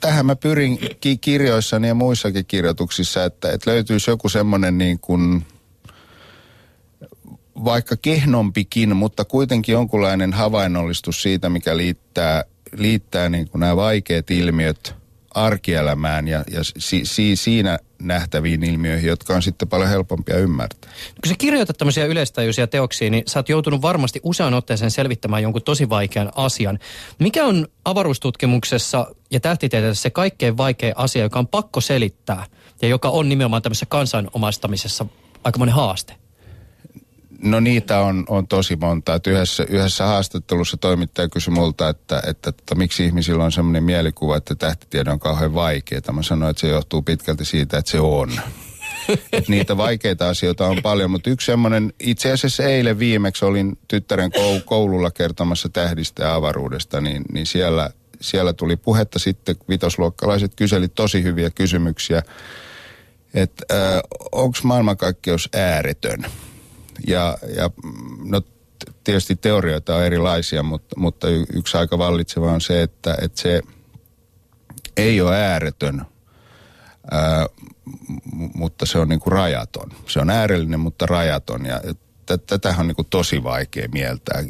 tähän mä pyrin ki- kirjoissani ja muissakin kirjoituksissa, että, että löytyisi joku semmoinen niin kuin, vaikka kehnompikin, mutta kuitenkin jonkunlainen havainnollistus siitä, mikä liittää, liittää niin kuin nämä vaikeat ilmiöt arkielämään ja, ja si, si, siinä nähtäviin ilmiöihin, jotka on sitten paljon helpompia ymmärtää. Kun sä kirjoitat tämmöisiä yleistajuisia teoksia, niin sä oot joutunut varmasti usean otteeseen selvittämään jonkun tosi vaikean asian. Mikä on avaruustutkimuksessa ja tähtitieteessä se kaikkein vaikein asia, joka on pakko selittää ja joka on nimenomaan tämmöisessä kansanomaistamisessa aikamoinen haaste? No niitä on, on tosi monta. Että yhdessä, yhdessä haastattelussa toimittaja kysyi multa, että, että, että, että miksi ihmisillä on sellainen mielikuva, että tähtitiede on kauhean vaikeaa. Mä sanoin, että se johtuu pitkälti siitä, että se on. Et niitä vaikeita asioita on paljon, mutta yksi semmoinen, itse asiassa eilen viimeksi olin tyttären koululla kertomassa tähdistä ja avaruudesta, niin, niin siellä, siellä tuli puhetta sitten, vitosluokkalaiset kyseli tosi hyviä kysymyksiä, että äh, onko maailmankaikkeus ääretön? Ja, ja no tietysti teorioita on erilaisia, mutta, mutta yksi aika vallitseva on se, että, että se ei ole ääretön, ää, mutta se on niin kuin rajaton. Se on äärellinen, mutta rajaton. Ja tätä on niin kuin tosi vaikea mieltää.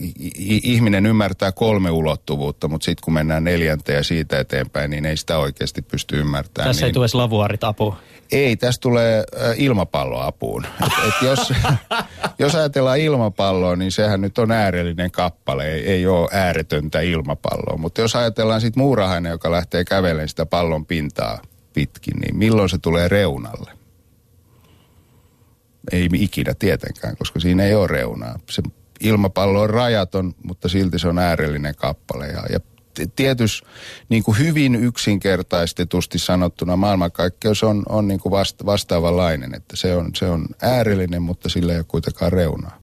Ihminen ymmärtää kolme ulottuvuutta, mutta sitten kun mennään neljänteen ja siitä eteenpäin, niin ei sitä oikeasti pysty ymmärtämään. Tässä niin... ei tule lavuaarit apu. Ei, tässä tulee ilmapalloapuun. Et, et jos, jos ajatellaan ilmapalloa, niin sehän nyt on äärellinen kappale, ei, ei ole ääretöntä ilmapalloa. Mutta jos ajatellaan sitten muurahainen, joka lähtee kävelemään sitä pallon pintaa pitkin, niin milloin se tulee reunalle? Ei ikinä tietenkään, koska siinä ei ole reunaa. Se ilmapallo on rajaton, mutta silti se on äärellinen kappale. Ja, ja tietysti niin kuin hyvin yksinkertaistetusti sanottuna maailmankaikkeus on, on niin kuin vasta, vastaavanlainen, että se on, se on äärellinen, mutta sillä ei ole kuitenkaan reunaa.